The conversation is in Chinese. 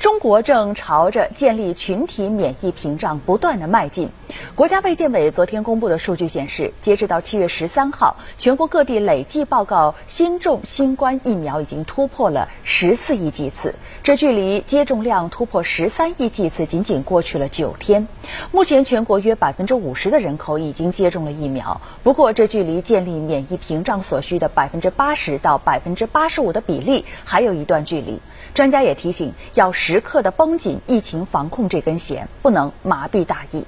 中国正朝着建立群体免疫屏障不断的迈进。国家卫健委昨天公布的数据显示，截止到七月十三号，全国各地累计报告新种新冠疫苗已经突破了十四亿剂次，这距离接种量突破十三亿剂次仅仅过去了九天。目前，全国约百分之五十的人口已经接种了疫苗，不过这距离建立免疫屏障所需的百分之八十到百分之八十五的比例还有一段距离。专家也提醒，要时刻的绷紧疫情防控这根弦，不能麻痹大意。